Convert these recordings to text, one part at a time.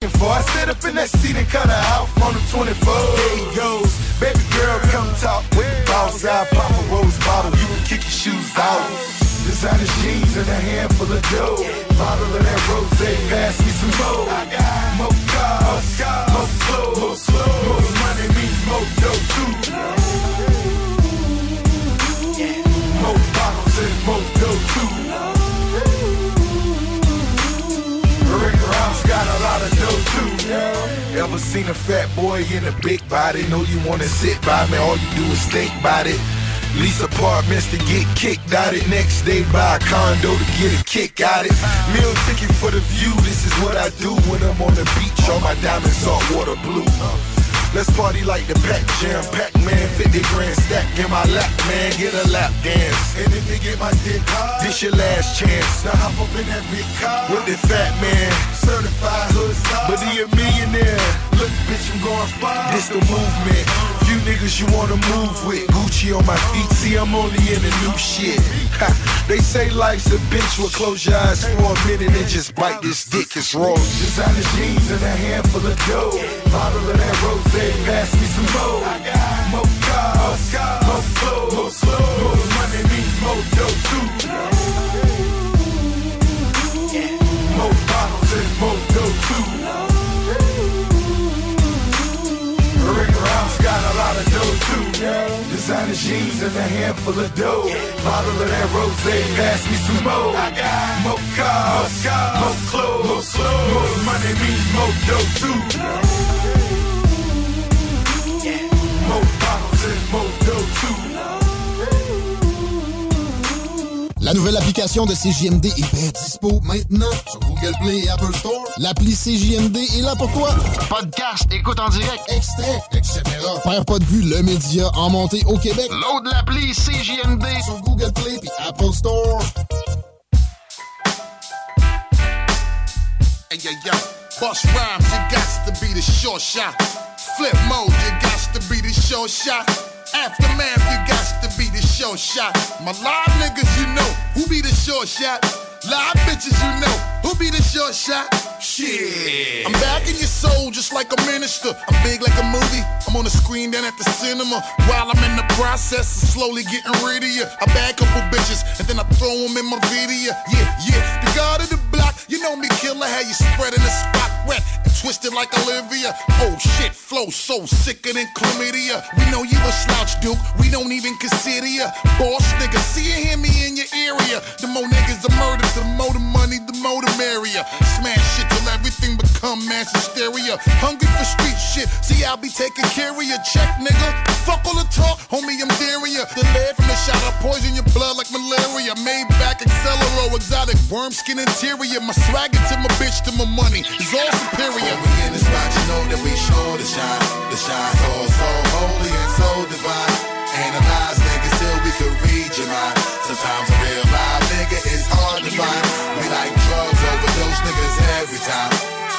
For I sit up in that seat and cut her out from the 24. There he goes. Baby girl, come talk with the boss. I pop a rose bottle, you can kick your shoes out. Designer jeans and a handful of dough. Bottle of that rose, pass me some more. I got more cars, more clothes, more money means more dough too. More bottles and more dough too. Ross got a lot of dough too. Ever seen a fat boy in a big body? Know you wanna sit by me, all you do is think about it. Lease apartments to get kicked out it. Next day buy a condo to get a kick out it. Meal ticket for the view. This is what I do when I'm on the beach. All my diamonds saltwater blue. Let's party like the Pac Jam, Pac Man, 50 grand stack in my lap, man, get a lap dance. And if you get my dick hard, this your last chance. Now hop up in that big car with the fat man, certified hood star. But he a millionaire. Look, bitch, I'm going far. This the movement. Few niggas you wanna move with. Gucci on my feet, see I'm only in the new shit. Ha, they say life's a bitch, well close your eyes for a minute and just bite this dick, it's raw. Designer jeans and a handful of dough. Bottle of that rose, pass me some more. I got more cars, more clothes, more money means more too. More bottles and more dough too. Ross got a lot of dough too. Designer jeans and a handful of dough. Bottle of that rose, pass me some more. I got more cars, more clothes, more money means more dough too. More bottles and more dough too. La nouvelle application de CJMD est bien dispo maintenant sur Google Play et Apple Store. L'appli CJMD est là pour toi. Podcast, écoute en direct, extrait, etc. Père pas de vue, le média en montée au Québec. Load l'appli CJMD sur Google Play et Apple Store. Hey, yo, yo, bust rhymes, you got to be the short shot. Flip mode, you got to be the short shot. Aftermath, you got to be short shot. My live niggas, you know, who be the short shot? Live bitches, you know, who be the short shot? Shit. I'm back in your soul just like a minister. I'm big like a movie. I'm on the screen down at the cinema. While I'm in the process of slowly getting rid of you. I bag couple bitches and then I throw them in my video. Yeah, yeah. The god of the you know me, killer. How you spreading the spot wet and twisted like Olivia. Oh shit, flow so sicker than chlamydia. We know you a slouch, Duke. We don't even consider you. Boss nigga, see you hear me in your area. The more niggas are murdered, the more the money, the more the merrier. Smash shit till everything become mass hysteria. Hungry for street shit. See, I'll be taking care of your check, nigga. Fuck all the talk, homie, I'm daring. The lead from the shot, I poison your blood like malaria. Made back Accelero, exotic worm skin interior. My swagger to my bitch to my money is all superior. When we in the spot, you know that we sure to shine. The shine so, so holy and so divine. Analyze niggas till we can read your mind. Sometimes a real live nigga is hard to find. We like drugs, overdose niggas every time.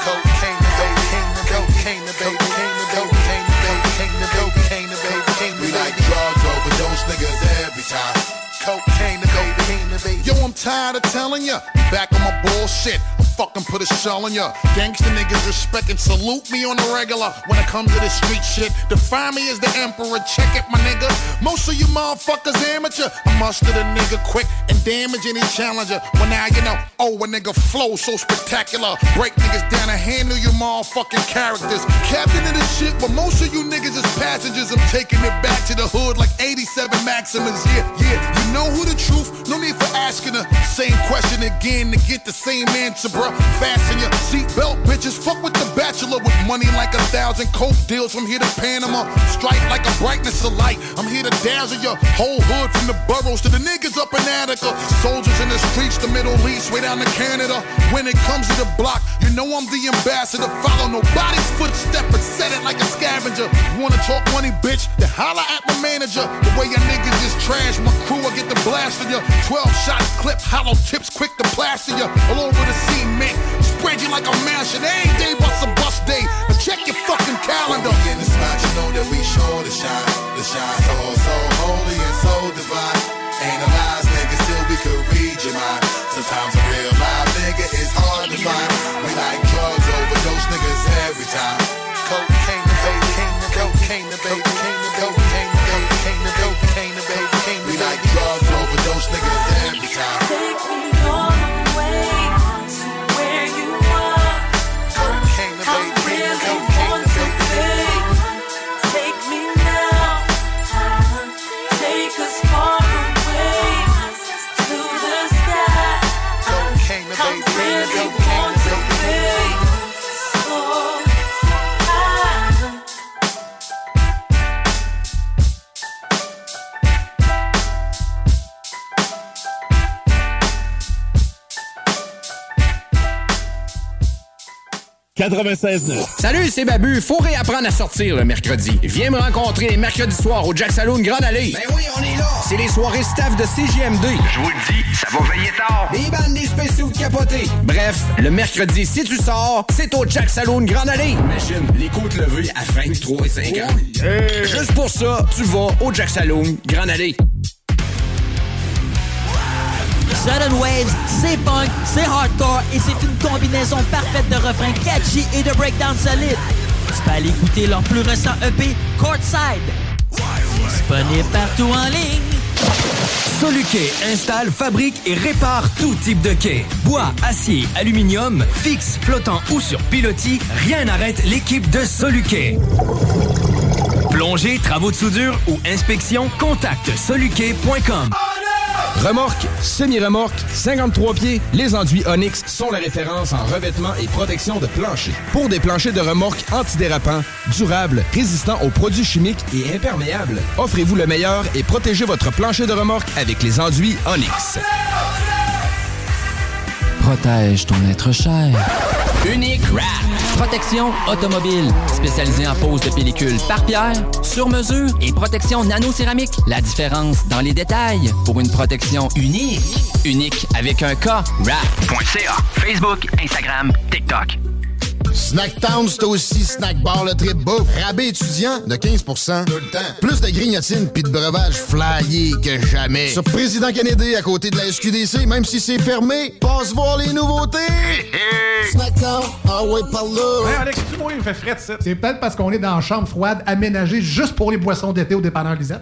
Cocaine, cocaine, cocaine, the baby, cocaine, the baby, cocaine, cocaine, the baby, cocaine, We like drugs, overdose niggas every time. Cocaine, cocaine, the baby. Yo, I'm tired of telling ya. Back on my bullshit. Fucking put a shell in ya. Gangsta niggas respect and salute me on the regular. When it comes to this street shit, define me as the emperor. Check it, my nigga. Most of you motherfuckers amateur. I mustered a nigga quick and damage any challenger. Well, now you know, oh, a nigga flow so spectacular. Break niggas down and handle you motherfucking characters. Captain of this shit, but most of you niggas is passengers. I'm taking it back to the hood like 87 Maximus. Yeah, yeah, you know who the truth. No need for asking the same question again to get the same answer, bruh. Fasten your seatbelt, bitches. Fuck with the bachelor with money like a thousand coke deals from here to Panama. Strike like a brightness of light. I'm here to dazzle your whole hood from the boroughs to the niggas up in Attica. Soldiers in the streets, the Middle East, way down to Canada. When it comes to the block, you know I'm the ambassador. Follow nobody's footstep, but set it like a scavenger. Wanna talk money, bitch? Then holla at my manager. The way your niggas is trash, my crew, I get the blast of you. 12 shot clip, hollow tips, quick to plaster you. All over the Spread you like a mansion. Ain't day but some bus day. Now check your fucking calendar. When we in the spot, you know that we sure to shine. The shine's all so holy and so divine. Analyze, nigga, Still we could read your mind. Sometimes a real live nigga is hard to find. We like drugs, overdose niggas every time. Cocaine, cocaine, cocaine, cocaine, cocaine, cocaine, cocaine, cocaine, cocaine, cocaine, cocaine, cocaine, cocaine, cocaine, cocaine, cocaine, 96.9. Salut, c'est Babu. Faut réapprendre à sortir le mercredi. Viens me rencontrer les mercredis soirs au Jack Saloon Grande Allée. Ben oui, on est là. C'est les soirées staff de CGMD. Je vous le dis, ça va veiller tard. Des bandes, des spéciaux de capotés. Bref, le mercredi, si tu sors, c'est au Jack Saloon Grande Allée. Imagine, les côtes levées à 23 et 50. Juste pour ça, tu vas au Jack Saloon Grande Allée. Sudden Waves, c'est punk, c'est hardcore et c'est une combinaison parfaite de refrains catchy et de breakdown solide. Tu peux aller écouter leur plus récent EP, Courtside. Disponible partout en ligne. Soluquet installe, fabrique et répare tout type de quai. Bois, acier, aluminium, fixe, flottant ou sur pilotis, rien n'arrête l'équipe de Soluquet. Plongée, travaux de soudure ou inspection, contacte soluquet.com. Remorque, semi-remorque, 53 pieds, les enduits Onyx sont la référence en revêtement et protection de plancher. Pour des planchers de remorque antidérapants, durables, résistants aux produits chimiques et imperméables, offrez-vous le meilleur et protégez votre plancher de remorque avec les enduits Onyx. Protège ton être cher. Unique Wrap. Protection automobile. Spécialisée en pose de pellicule par pierre, sur mesure et protection nano-céramique. La différence dans les détails pour une protection unique. Unique avec un K. Wrap.ca. Facebook, Instagram, TikTok. Snacktown, c'est aussi Snack Bar le trip bouffe. Rabais étudiant de 15% Tout le temps. Plus de grignotines puis de breuvages flyés que jamais. Sur Président Kennedy, à côté de la SQDC, même si c'est fermé, passe voir les nouveautés. Snacktown, ah ouais, par là. Hey Alex, tu moi, il me fait frais de ça. C'est peut-être parce qu'on est dans une chambre froide aménagée juste pour les boissons d'été au dépanneur Lisette.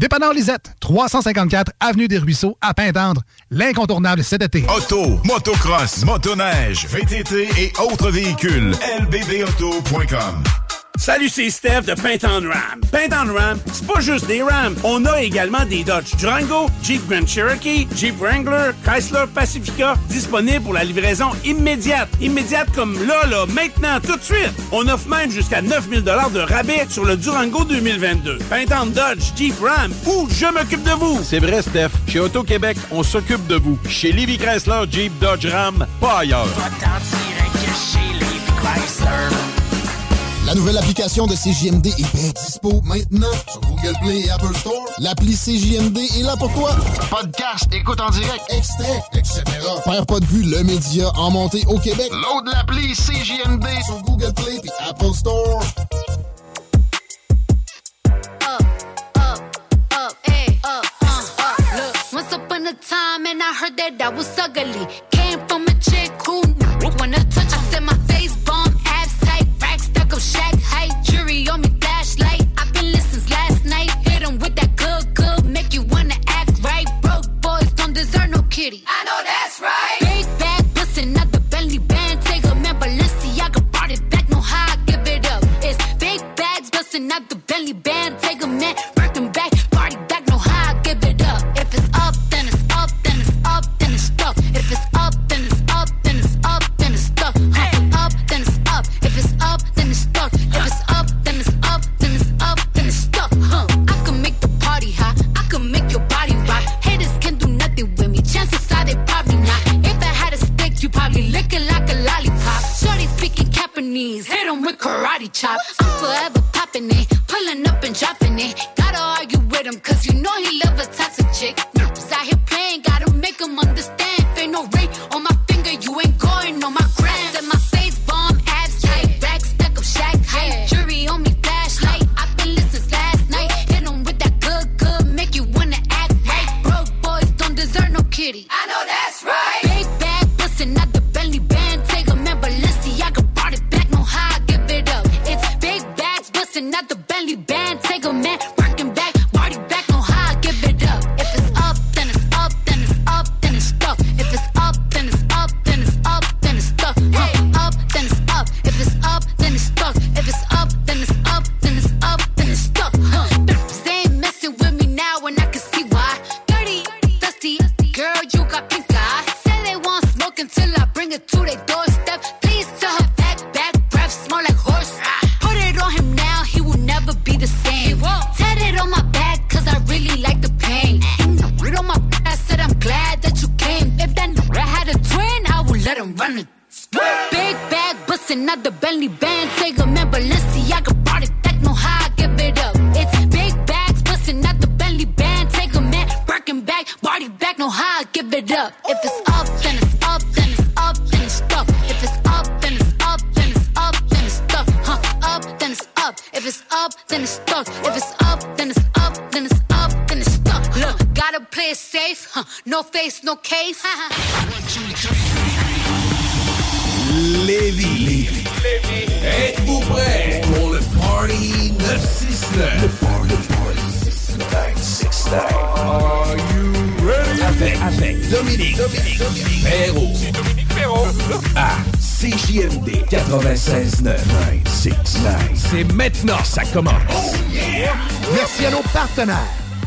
Dépanneur Lisette, 354 Avenue des Ruisseaux, à Pintendre. L'incontournable cet été. Auto, motocross, motoneige, VTT et autres véhicules. lbbauto.com Salut, c'est Steph de Paint on Ram. Paint on Ram, c'est pas juste des Rams. On a également des Dodge Durango, Jeep Grand Cherokee, Jeep Wrangler, Chrysler Pacifica, disponibles pour la livraison immédiate. Immédiate comme là, là, maintenant, tout de suite. On offre même jusqu'à 9000 de rabais sur le Durango 2022. Paint on Dodge, Jeep Ram ou Je m'occupe de vous. C'est vrai, Steph. Chez Auto-Québec, on s'occupe de vous. Chez Livy Chrysler, Jeep, Dodge, Ram, pas ailleurs. La nouvelle application de CJMD est bien dispo maintenant sur Google Play et Apple Store. L'appli CJMD est là pour toi. Podcast, écoute en direct, extrait, etc. Père pas de vue, le média en montée au Québec. Load l'appli CJMD sur Google Play et Apple Store. up, up, up, hey, up, uh, up. Look, once upon a time, and I heard that I was ugly. Came from a chick who wanna touch. I said my shack height, jury on me, flashlight. I've been listening since last night. Hit 'em with that good, good, make you wanna act right. Broke boys don't deserve no kitty. I know that's right. Big bag, bustin' out the Bentley band. Take a man, Balenciaga brought it back. No how I give it up. It's big bags, bustin' out the Bentley band. Chops. I'm forever popping it, pulling up and dropping it.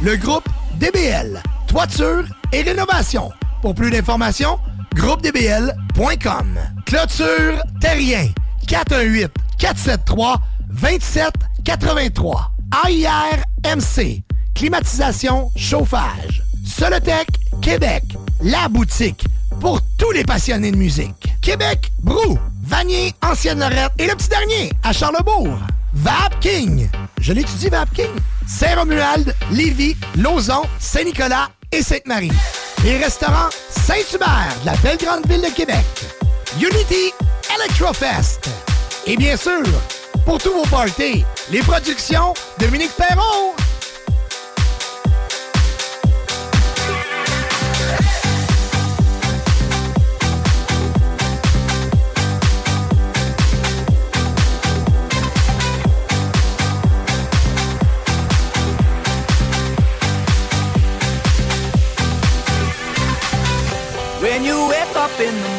Le groupe DBL, toiture et rénovation. Pour plus d'informations, groupedbl.com. Clôture Terrien, 418 473 2783. AIRMC, climatisation, chauffage. Solotech Québec, la boutique pour tous les passionnés de musique. Québec, Brou, Vanier, Ancienne-Lorette et le petit dernier à Charlebourg. Vapking, je l'étudie Vapking. Saint-Romuald, Lévis, Lauson, Saint-Nicolas et Sainte-Marie. Les restaurants Saint-Hubert de la belle grande ville de Québec. Unity Electrofest. Et bien sûr, pour tous vos parties, les productions Dominique Perrault.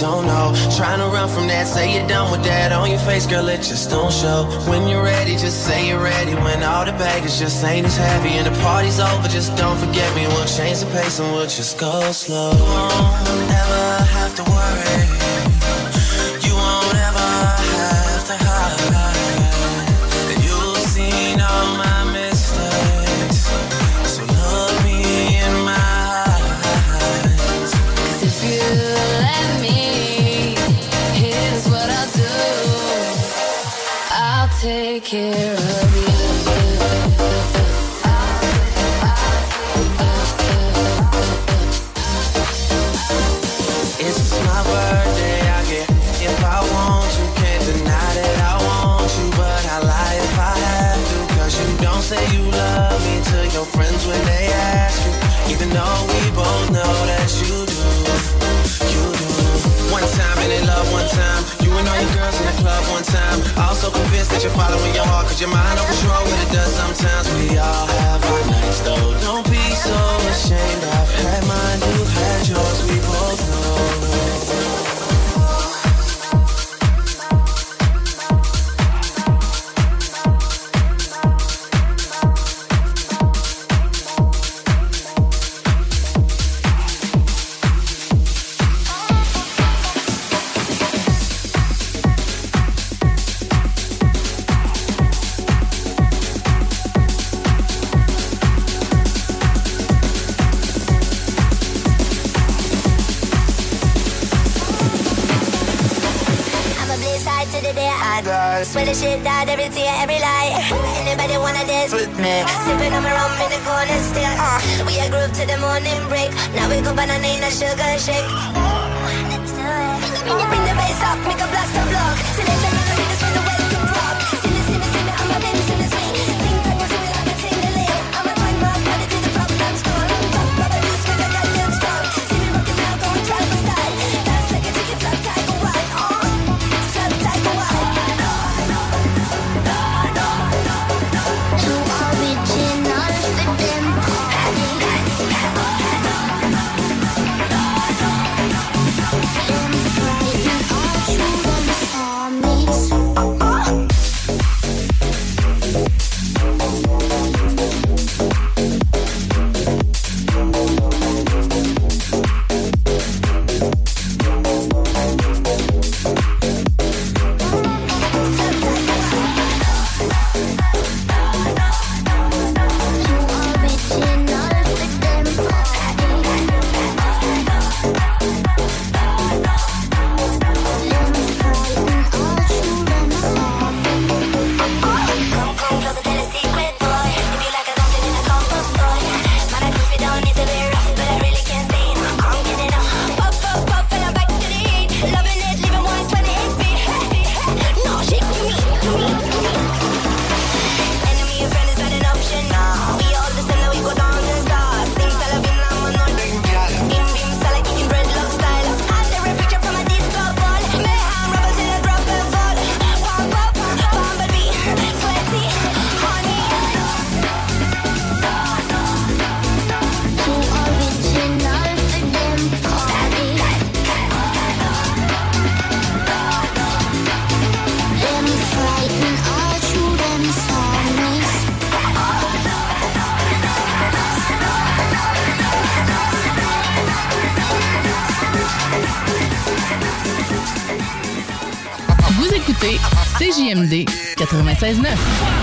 don't know. Trying to run from that, say you're done with that. On your face, girl, it just don't show. When you're ready, just say you're ready. When all the baggage just ain't as heavy and the party's over, just don't forget me. We'll change the pace and we'll just go slow. You won't ever have to your mind. 9.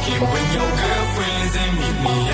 smoke it with your girlfriends and meet me.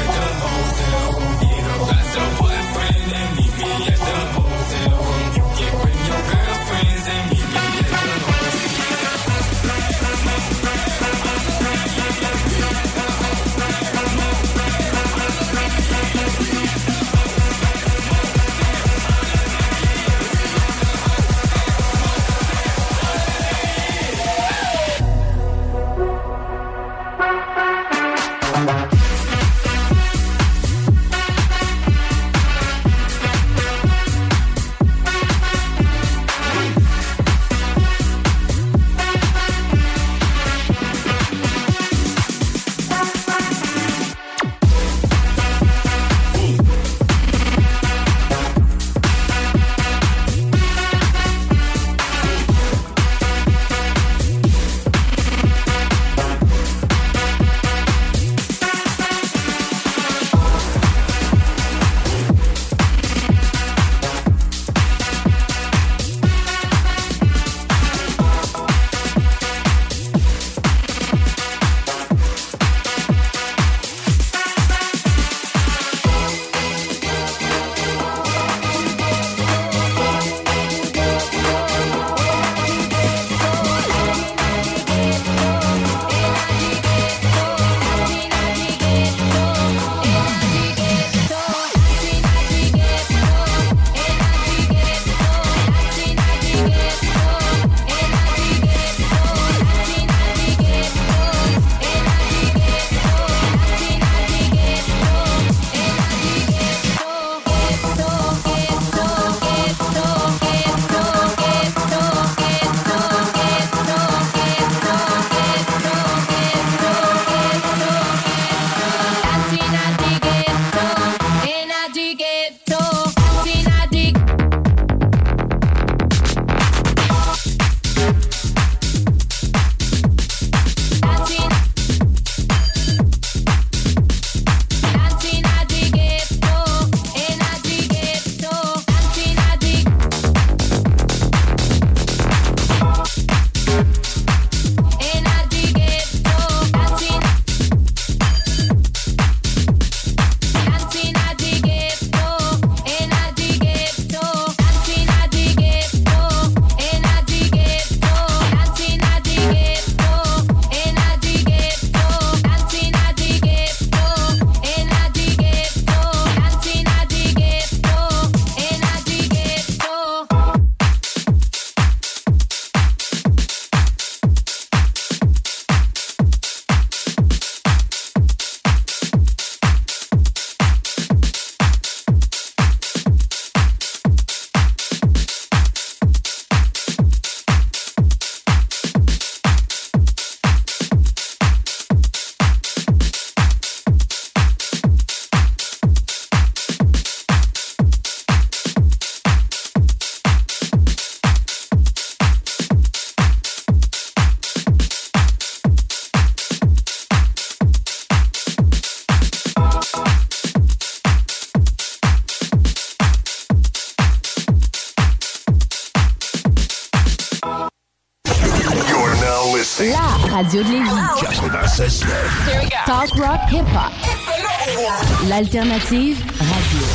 L'alternative radio.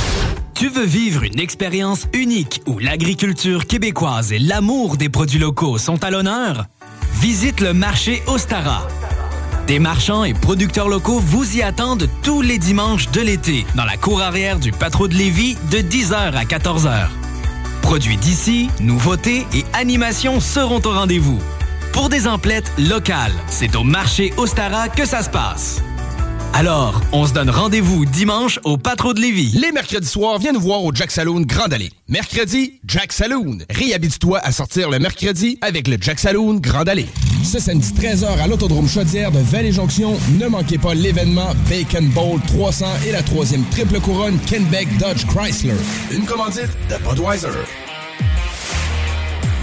Tu veux vivre une expérience unique où l'agriculture québécoise et l'amour des produits locaux sont à l'honneur? Visite le marché Ostara. Des marchands et producteurs locaux vous y attendent tous les dimanches de l'été dans la cour arrière du Patro de Lévis de 10h à 14h. Produits d'ici, nouveautés et animations seront au rendez-vous. Pour des emplettes locales, c'est au marché Ostara que ça se passe. Alors, on se donne rendez-vous dimanche au Patro de Lévis. Les mercredis soirs, viens nous voir au Jack Saloon Grande Allée. Mercredi, Jack Saloon. Réhabite-toi à sortir le mercredi avec le Jack Saloon Grande Allée. Ce samedi 13h à l'Autodrome Chaudière de Vallée-Jonction, ne manquez pas l'événement Bacon Bowl 300 et la troisième triple couronne Kenbeck Dodge Chrysler. Une commandite de Budweiser.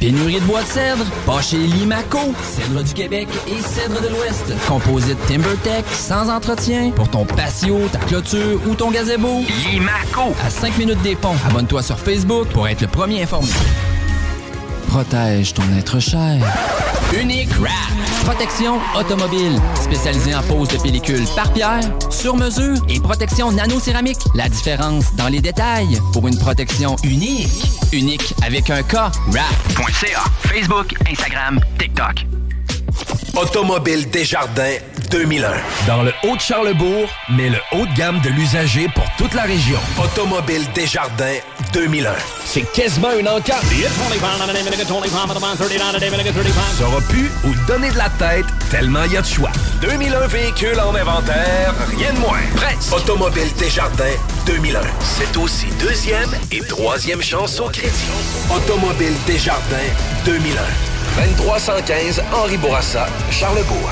Pénurie de bois de cèdre, pas chez Limaco. Cèdre du Québec et cèdre de l'Ouest. Composite TimberTech, sans entretien, pour ton patio, ta clôture ou ton gazebo. Limaco. À 5 minutes des ponts. Abonne-toi sur Facebook pour être le premier informé. Protège ton être cher. Unique Wrap. Protection automobile. Spécialisée en pose de pellicule par pierre, sur mesure et protection nano-céramique. La différence dans les détails pour une protection unique. Unique avec un K. Wrap.ca. Facebook, Instagram, TikTok. Automobile Desjardins 2001. Dans le Haut-de-Charlebourg, mais le haut de gamme de l'usager pour toute la région. Automobile Desjardins 2001. C'est quasiment une encarte. Saura plus où donner de la tête tellement il y a de choix. 2001 véhicules en inventaire, rien de moins. Presse. Automobile Desjardins 2001. C'est aussi deuxième et troisième chance au crédit. Automobile Desjardins 2001. 2315 Henri Bourassa, Charlebourg.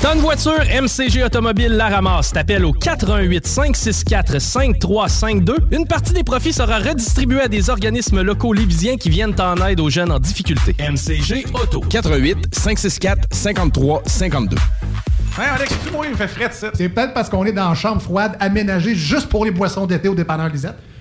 T'as une voiture, MCG Automobile la ramasse. T'appelles au 88 564 5352. Une partie des profits sera redistribuée à des organismes locaux lévisiens qui viennent en aide aux jeunes en difficulté. MCG Auto. 88 564 53 52. Hey Alex, tu moi, il me fait frais ça. C'est peut-être parce qu'on est dans une chambre froide aménagée juste pour les boissons d'été au dépanneur Lisette.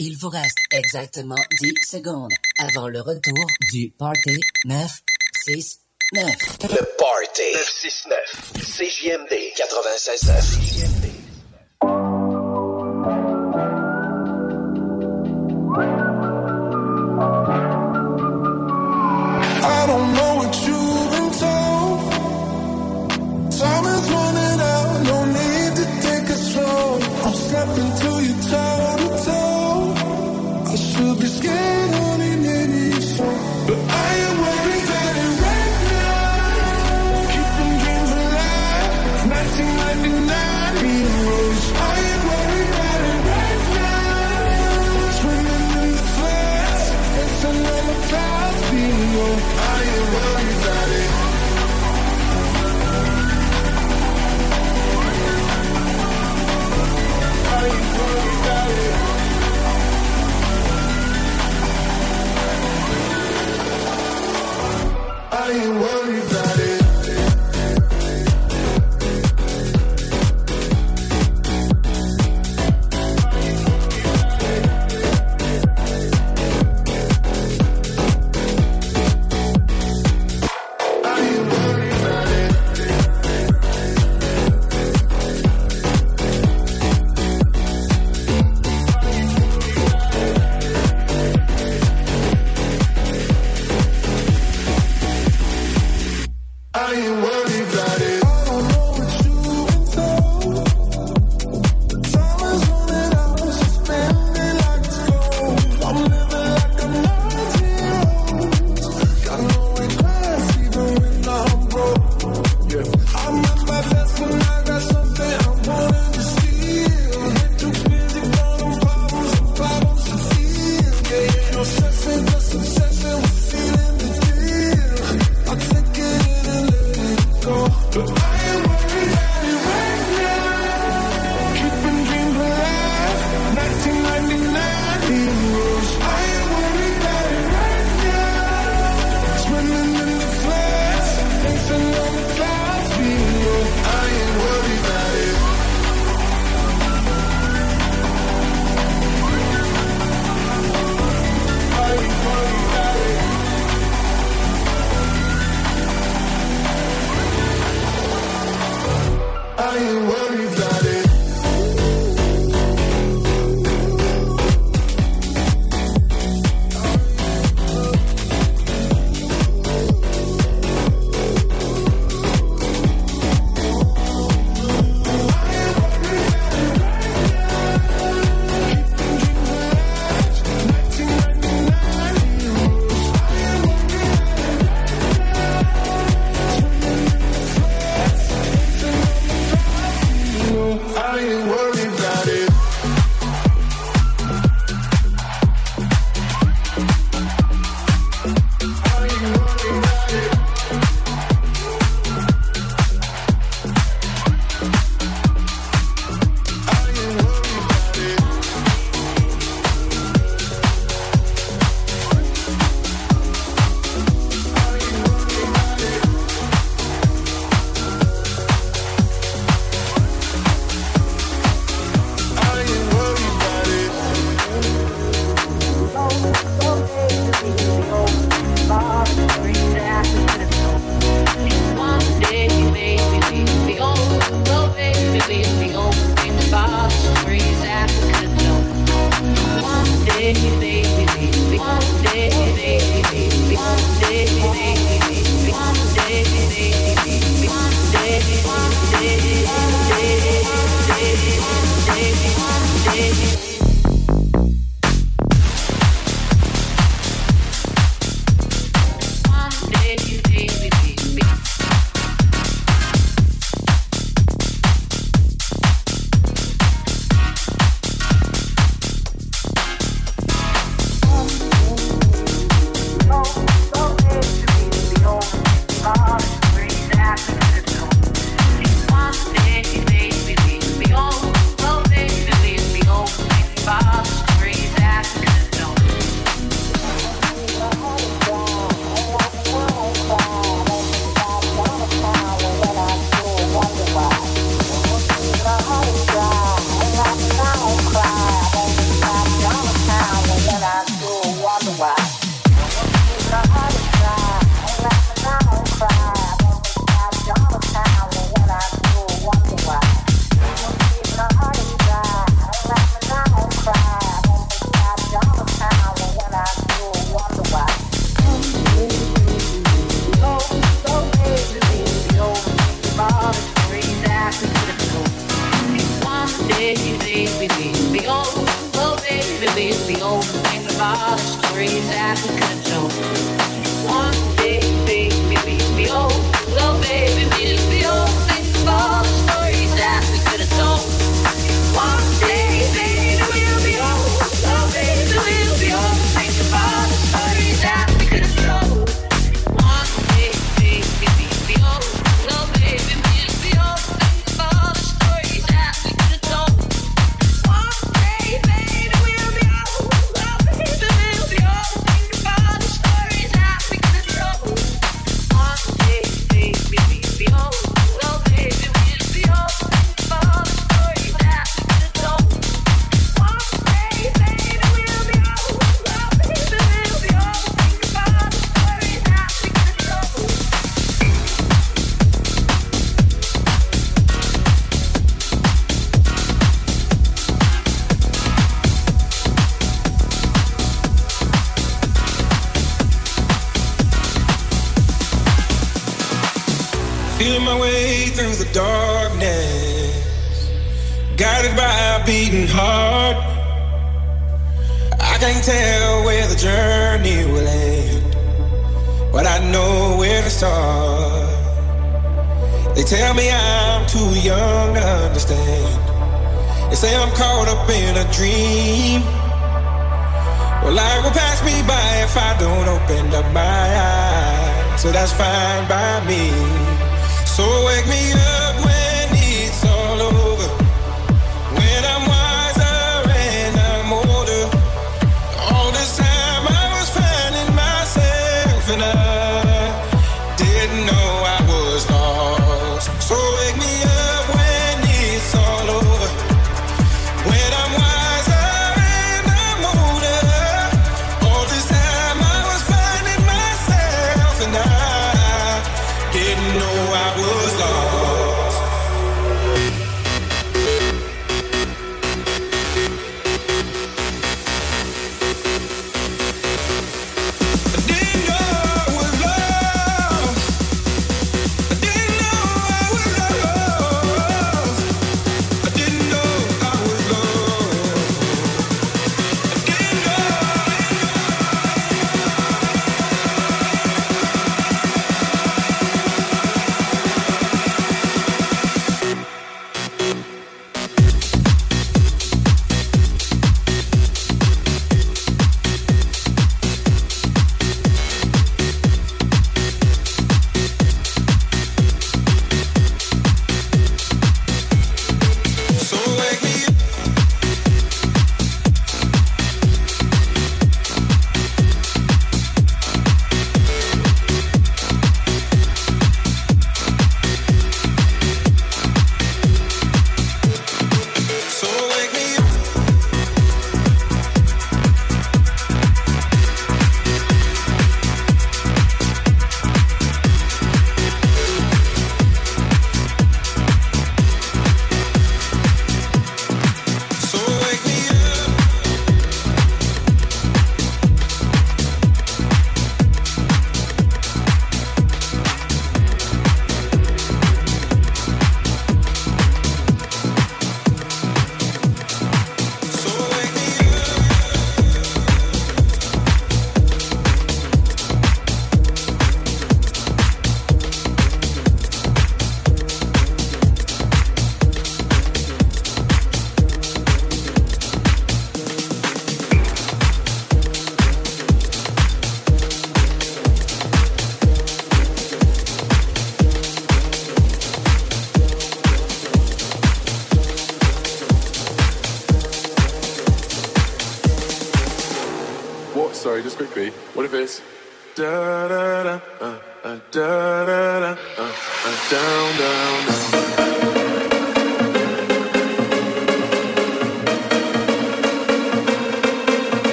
Il vous reste exactement 10 secondes avant le retour du Party 969. Le Party 969. CJMD 96.9. I don't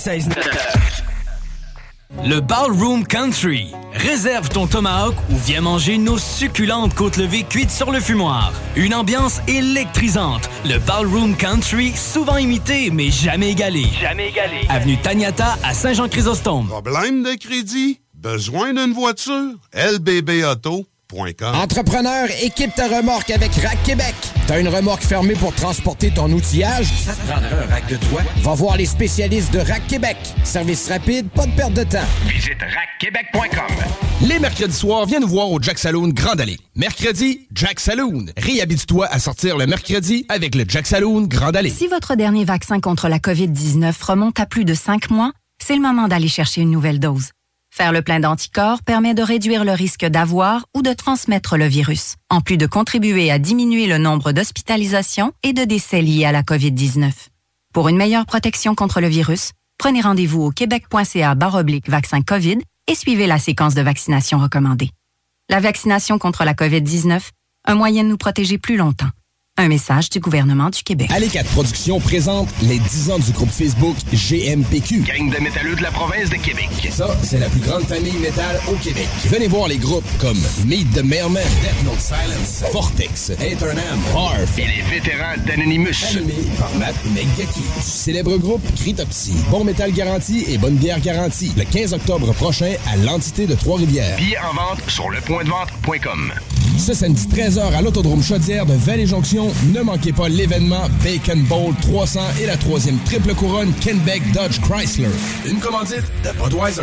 96. Le Ballroom Country. Réserve ton tomahawk ou viens manger nos succulentes côtes levées cuites sur le fumoir. Une ambiance électrisante. Le Ballroom Country, souvent imité mais jamais égalé. Jamais égalé. Avenue Taniata à Saint-Jean-Chrysostome. Problème de crédit? Besoin d'une voiture? lbbauto.com Entrepreneur, équipe ta remorque avec Rack Québec. T'as une remorque fermée pour transporter ton outillage? Ça te prendra un rack de toi? Va voir les spécialistes de Rack Québec. Service rapide, pas de perte de temps. Visite rackquebec.com. Les mercredis soirs, viens nous voir au Jack Saloon Grande Allée. Mercredi, Jack Saloon. Réhabite-toi à sortir le mercredi avec le Jack Saloon Grande Allée. Si votre dernier vaccin contre la COVID-19 remonte à plus de cinq mois, c'est le moment d'aller chercher une nouvelle dose. Faire le plein d'anticorps permet de réduire le risque d'avoir ou de transmettre le virus, en plus de contribuer à diminuer le nombre d'hospitalisations et de décès liés à la COVID-19. Pour une meilleure protection contre le virus, prenez rendez-vous au québec.ca baroblique vaccin COVID et suivez la séquence de vaccination recommandée. La vaccination contre la COVID-19, un moyen de nous protéger plus longtemps. Un message du gouvernement du Québec. Allez 4 Productions présente les 10 ans du groupe Facebook GMPQ. Gang de métalleux de la province de Québec. Ça, c'est la plus grande famille métal au Québec. Venez voir les groupes comme Meet the Mailman, Death Note Silence, Vortex, Eternam, Harf Et les vétérans d'Anonymous. Animé par Matt Megaki. Du célèbre groupe Cryptopsy. Bon métal garanti et bonne bière garantie. Le 15 octobre prochain à l'entité de Trois-Rivières. Billets en vente sur lepointdevente.com. Ce samedi 13h à l'Autodrome Chaudière de Vallée-Jonction, ne manquez pas l'événement Bacon Bowl 300 et la troisième triple couronne Kenbeck Dodge Chrysler. Une commandite de Budweiser.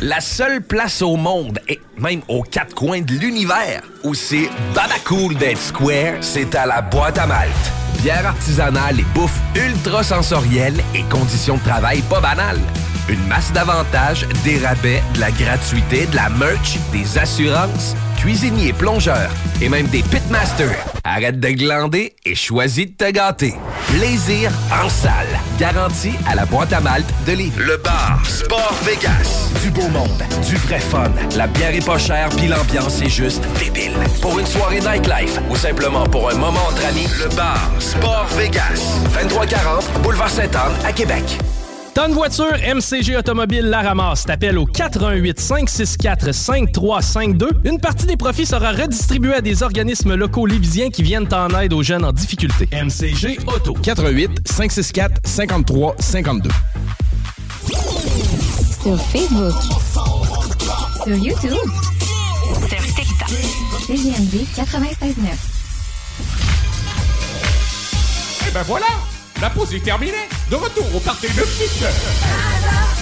La seule place au monde, et même aux quatre coins de l'univers, où c'est cool d'être square, c'est à la boîte à malte. Bière artisanale et bouffe ultra sensorielle et conditions de travail pas banales. Une masse d'avantages, des rabais, de la gratuité, de la merch, des assurances, cuisiniers, plongeurs et même des pitmasters. Arrête de glander et choisis de te gâter. Plaisir en salle. Garantie à la boîte à malte de Lévis. Le bar Sport Vegas. Du beau monde, du vrai fun. La bière est pas chère puis l'ambiance est juste débile. Pour une soirée nightlife ou simplement pour un moment entre amis, le bar Sport Vegas. 2340 Boulevard Sainte-Anne à Québec. Tonne voiture, MCG Automobile la ramasse. T'appelles au 418 564 5352. Une partie des profits sera redistribuée à des organismes locaux lévisiens qui viennent en aide aux jeunes en difficulté. MCG Auto. 418 564 53 52. Sur Facebook. Sur YouTube. Sur TikTok. CGMD 96.9. Et ben voilà, la pause est terminée. De retour au party de 6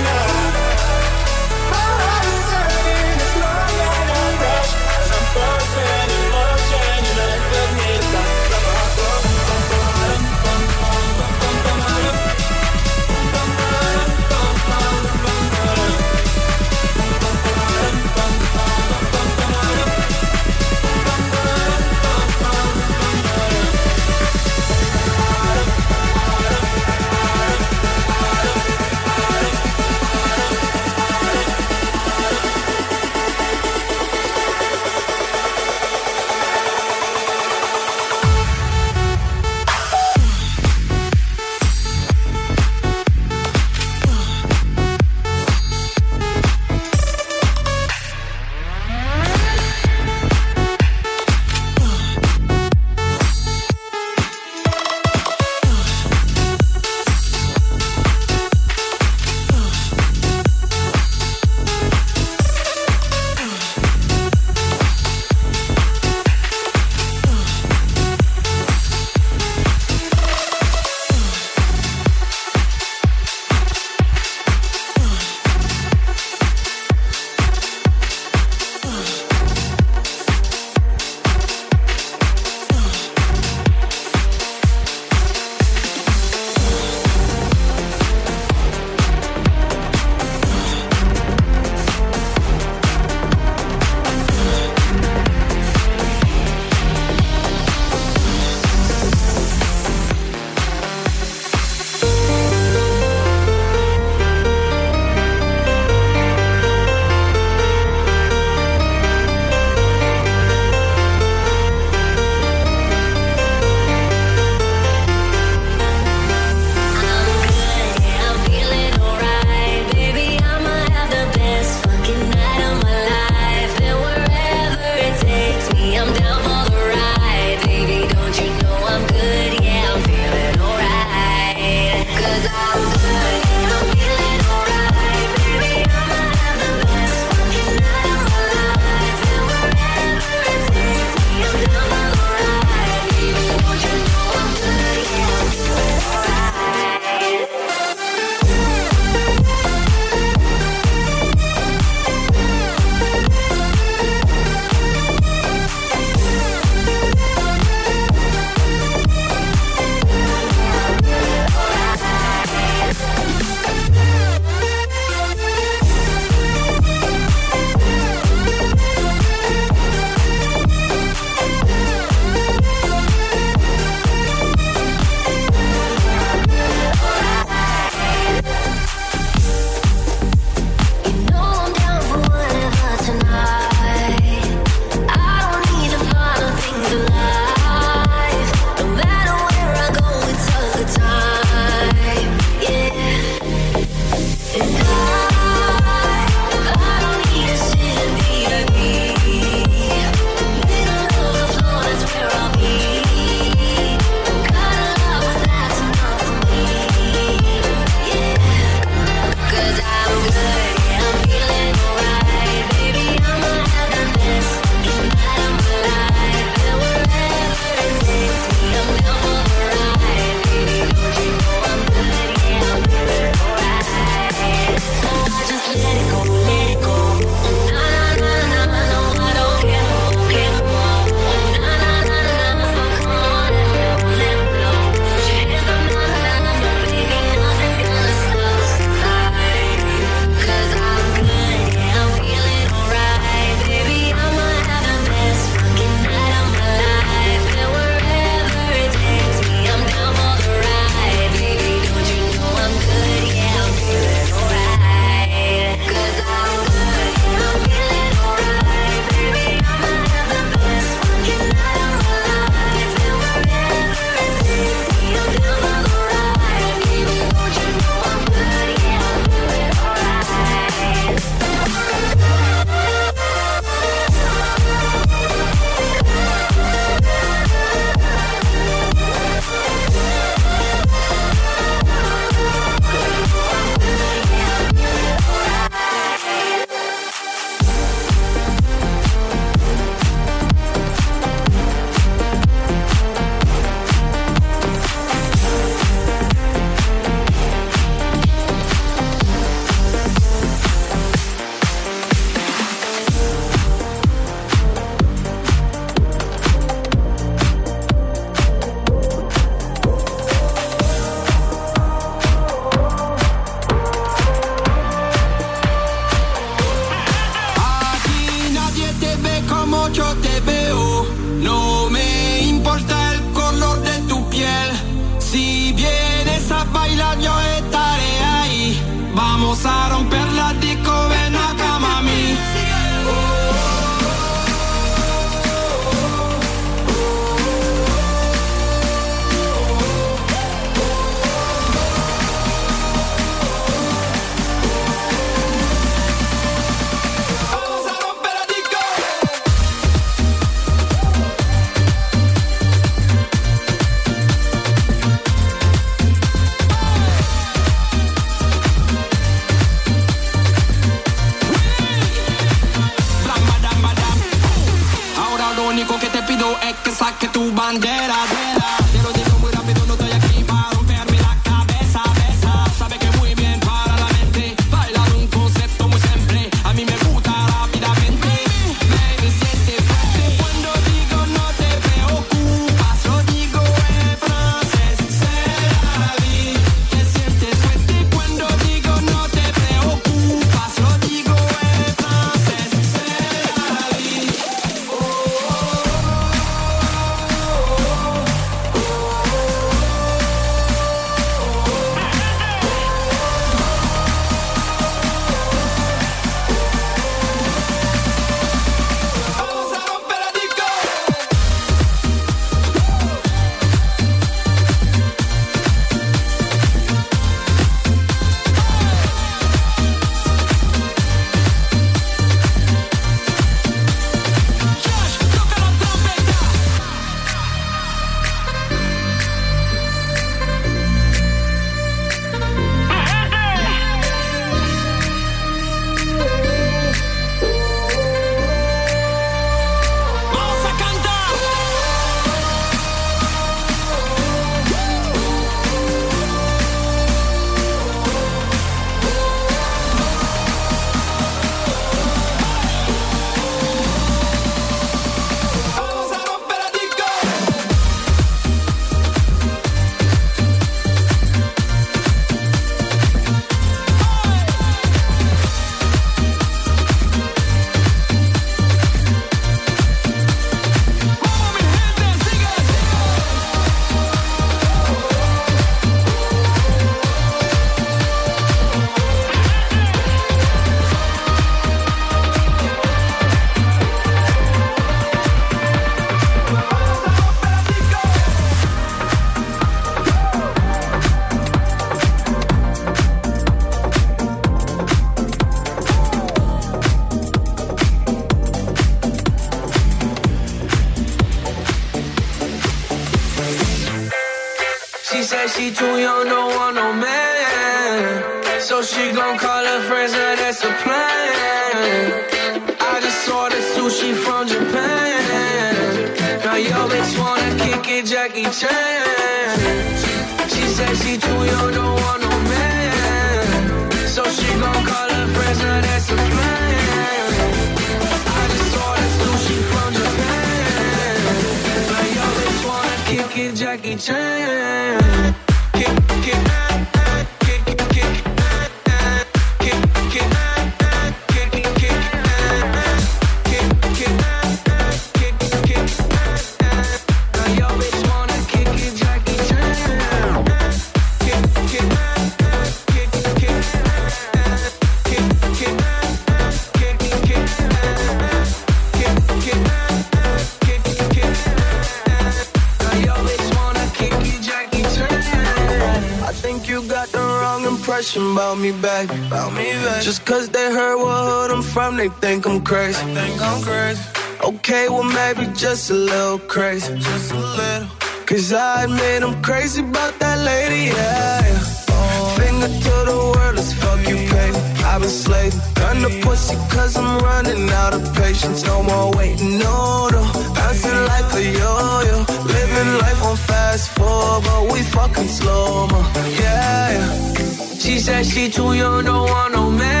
crazy. Think I'm crazy. Okay, well maybe just a little crazy. Just a little. Cause I admit I'm crazy about that lady, yeah. yeah. Finger to the world, as fuck you pay. I've been slaving. Gun the pussy cause I'm running out of patience. No more waiting, no, no. Bouncing like a yo-yo. Living life on fast forward, but we fucking slow, mo. Yeah, yeah. She said she too young, don't want no man.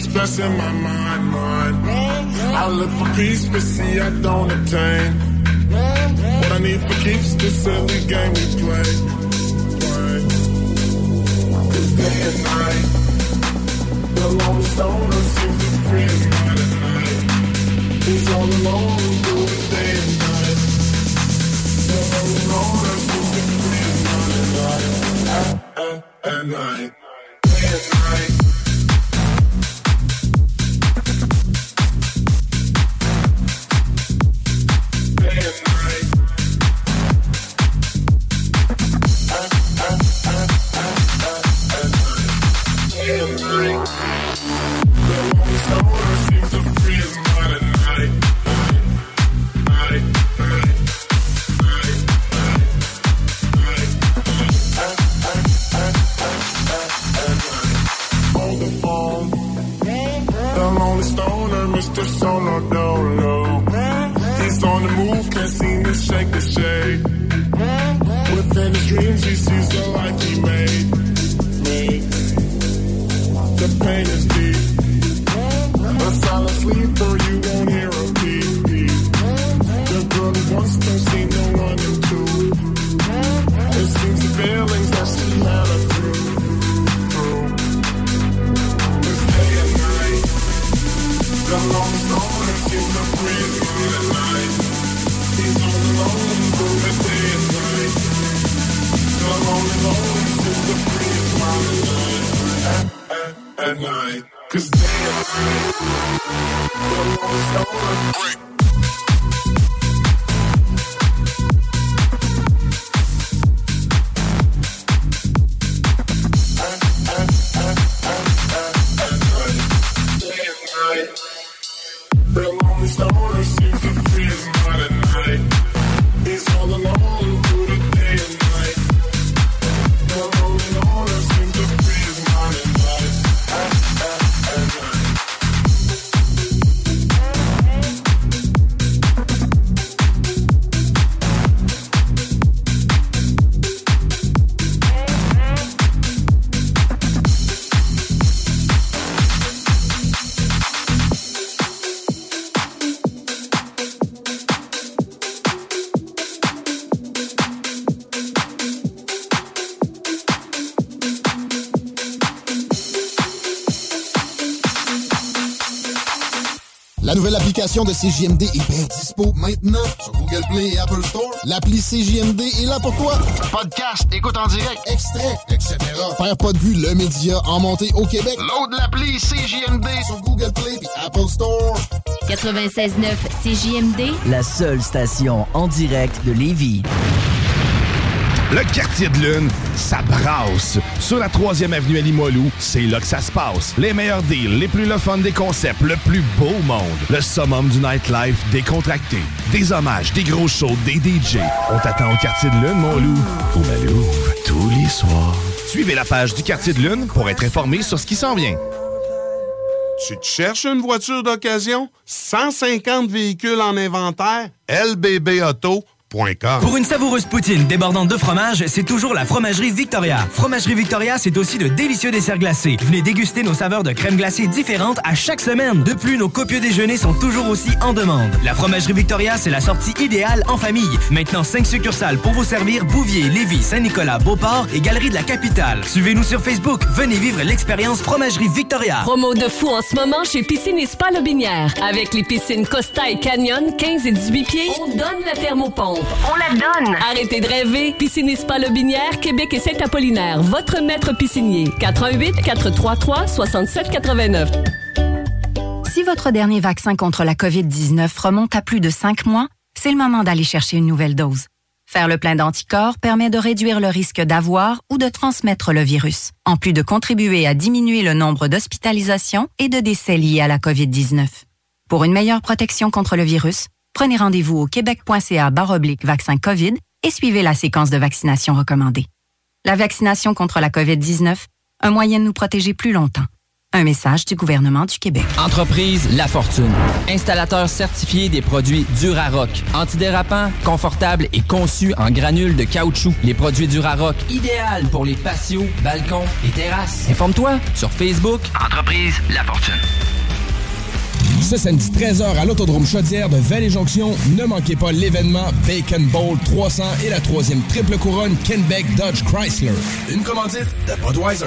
Stressing my mind, mind. I look for peace, but see I don't attain. What I need for keeps this silly game we play. Cause day and night, the lonely stoner seems to free at night. He's all alone nouvelle application de CJMD est bien dispo maintenant sur Google Play et Apple Store. L'appli CJMD est là pour toi. Podcast, écoute en direct, extrait, etc. Père pas de vue, le média en montée au Québec. Load l'appli CJMD sur Google Play et Apple Store. 96.9 CJMD, La seule station en direct de Lévis. Le quartier de lune, ça brasse. Sur la 3e avenue à Limoilou, c'est là que ça se passe. Les meilleurs deals, les plus le des concepts, le plus beau monde. Le summum du nightlife décontracté. Des hommages, des gros shows, des DJ. On t'attend au quartier de lune, mon loup. Au Malou, tous les soirs. Suivez la page du quartier de lune pour être informé sur ce qui s'en vient. Tu te cherches une voiture d'occasion? 150 véhicules en inventaire? lbbauto.com Pour une savoureuse poutine débordante de fromage, c'est toujours la Fromagerie Victoria. Fromagerie Victoria, c'est aussi de délicieux desserts glacés. Venez déguster nos saveurs de crème glacée différentes à chaque semaine. De plus, nos copieux déjeuners sont toujours aussi en demande. La Fromagerie Victoria, c'est la sortie idéale en famille. Maintenant, 5 succursales pour vous servir Bouvier, Lévis, Saint-Nicolas, Beauport et Galerie de la Capitale. Suivez-nous sur Facebook. Venez vivre l'expérience Fromagerie Victoria. Promo de fou en ce moment chez Piscine et Spa Lobinière. Avec les piscines Costa et Canyon, 15 et 18 pieds, on donne la thermopompe. On la donne! Arrêtez de rêver. Piscine et Spa Lobinière, Québec et Saint-Apollinaire. Votre maître piscinier. 88 433 67 89. Si votre dernier vaccin contre la COVID-19 remonte à plus de cinq mois, c'est le moment d'aller chercher une nouvelle dose. Faire le plein d'anticorps permet de réduire le risque d'avoir ou de transmettre le virus, en plus de contribuer à diminuer le nombre d'hospitalisations et de décès liés à la COVID-19. Pour une meilleure protection contre le virus, prenez rendez-vous au québec.ca baroblique vaccin COVID et suivez la séquence de vaccination recommandée. La vaccination contre la COVID-19, un moyen de nous protéger plus longtemps. Un message du gouvernement du Québec. Entreprise La Fortune. Installateur certifié des produits Durarock. Antidérapant, confortable et conçu en granules de caoutchouc. Les produits Durarock, idéal pour les patios, balcons et terrasses. Informe-toi sur Facebook. Entreprise La Fortune. Ce samedi 13h à l'Autodrome Chaudière de Vallée-Jonction, ne manquez pas l'événement Bacon Bowl 300 et la troisième triple couronne Kenbeck Dodge Chrysler. Une commandite de Budweiser.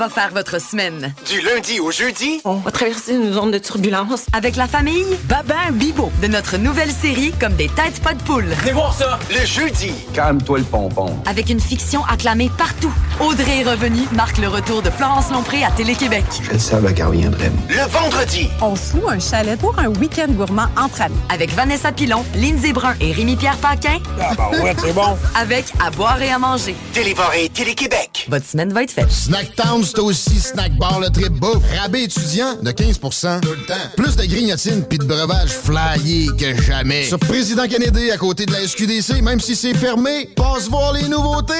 va faire votre semaine? Du lundi au jeudi, On va traverser une zone de turbulence. Avec la famille? Babin Bibo de notre nouvelle série Comme des têtes pas de poule. Venez voir ça! Le jeudi, Calme-toi le pompon. Avec une fiction acclamée partout. Audrey est revenue marque le retour de Florence Lompré à Télé-Québec. Je le savais qu'elle reviendrait. le vendredi, On se loue un chalet pour un week-end gourmand entre amis. Avec Vanessa Pilon, Lindsay Brun et Rémi-Pierre Paquin. Ah bah ouais, c'est bon. Avec À boire et à manger. Télévaré Télé-Québec. Votre semaine va être faite. Snacktown, c'est aussi Snack Bar le trip bouffe. Rabais étudiant de 15 tout le temps. Plus de grignotines puis de breuvages flyés que jamais. Sur Président Kennedy, à côté de la SQDC, même si c'est fermé, passe voir les nouveautés.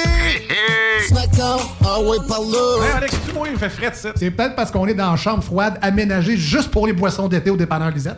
Snacktown, ah ouais, par là. Hey, Alex, tu moi, il me fait fret, ça. C'est peut-être parce qu'on est dans une chambre froide aménagée juste pour les boissons d'été au dépanneur Lisette.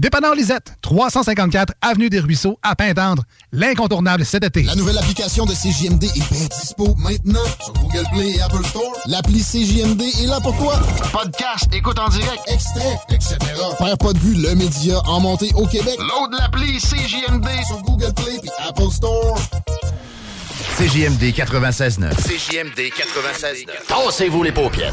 Dépanneur Lisette, 354 Avenue des Ruisseaux, à Pintendre. L'incontournable cet été. La nouvelle application de CJMD est bien dispo maintenant sur Google Play et Apple Store. L'appli CJMD est là pour toi. Podcast, écoute en direct, extrait, etc. Père pas de vue, le média en montée au Québec. Load l'appli CJMD sur Google Play et Apple Store. CJMD 96.9. CJMD 96.9. Tassez-vous les paupières.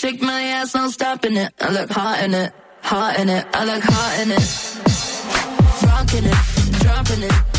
Shake my ass, no stopping it. I look hot in it, hot in it. I look hot in it. Rocking it, dropping it.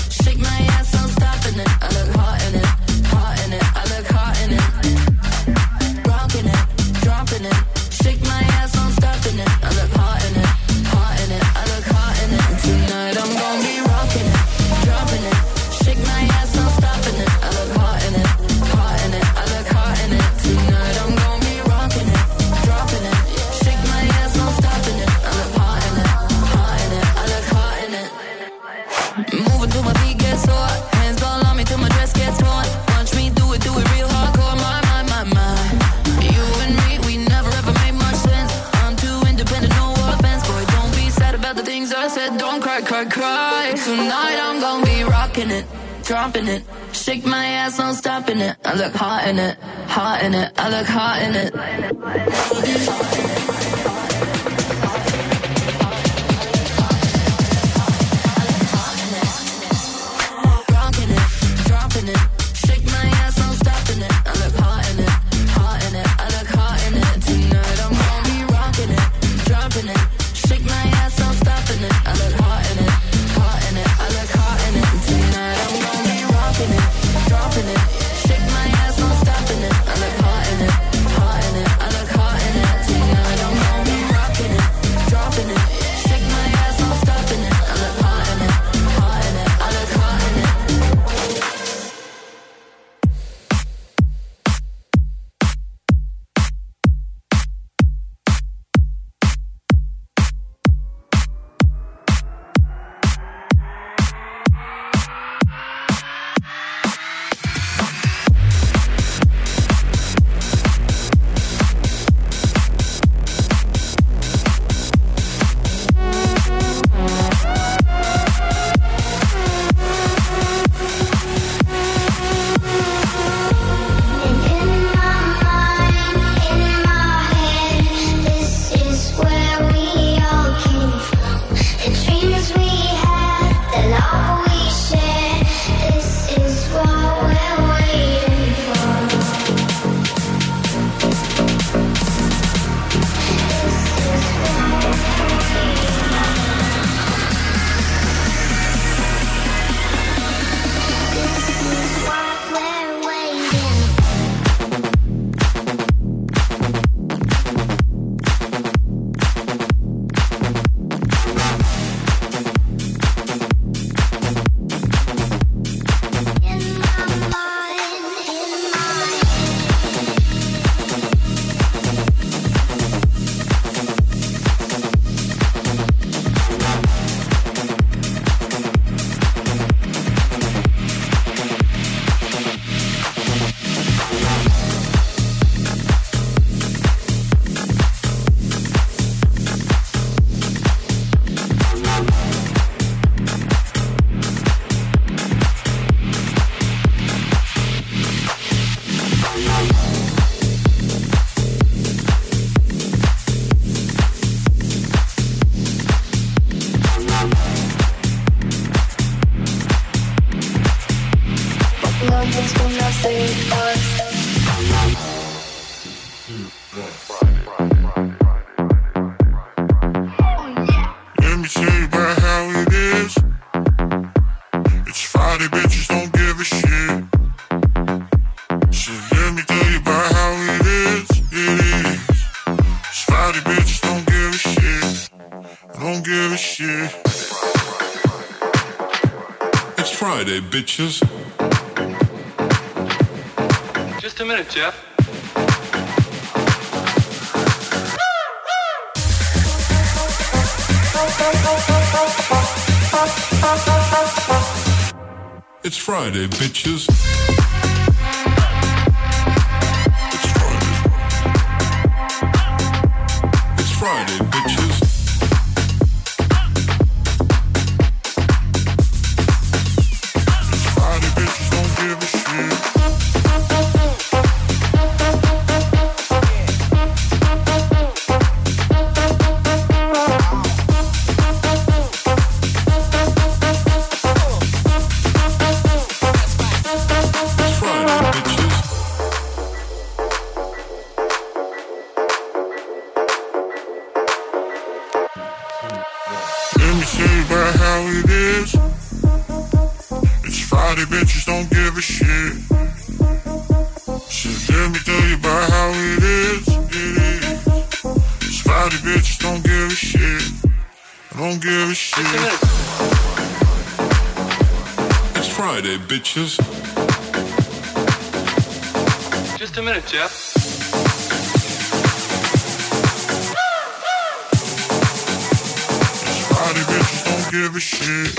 Dropping it. Shake my ass, no stopping it. I look hot in it, hot in it. I look hot in it. bitches. Just a minute, Jeff. It's Friday, bitches. pictures. Just a minute, Jeff. Body bitches don't give a shit.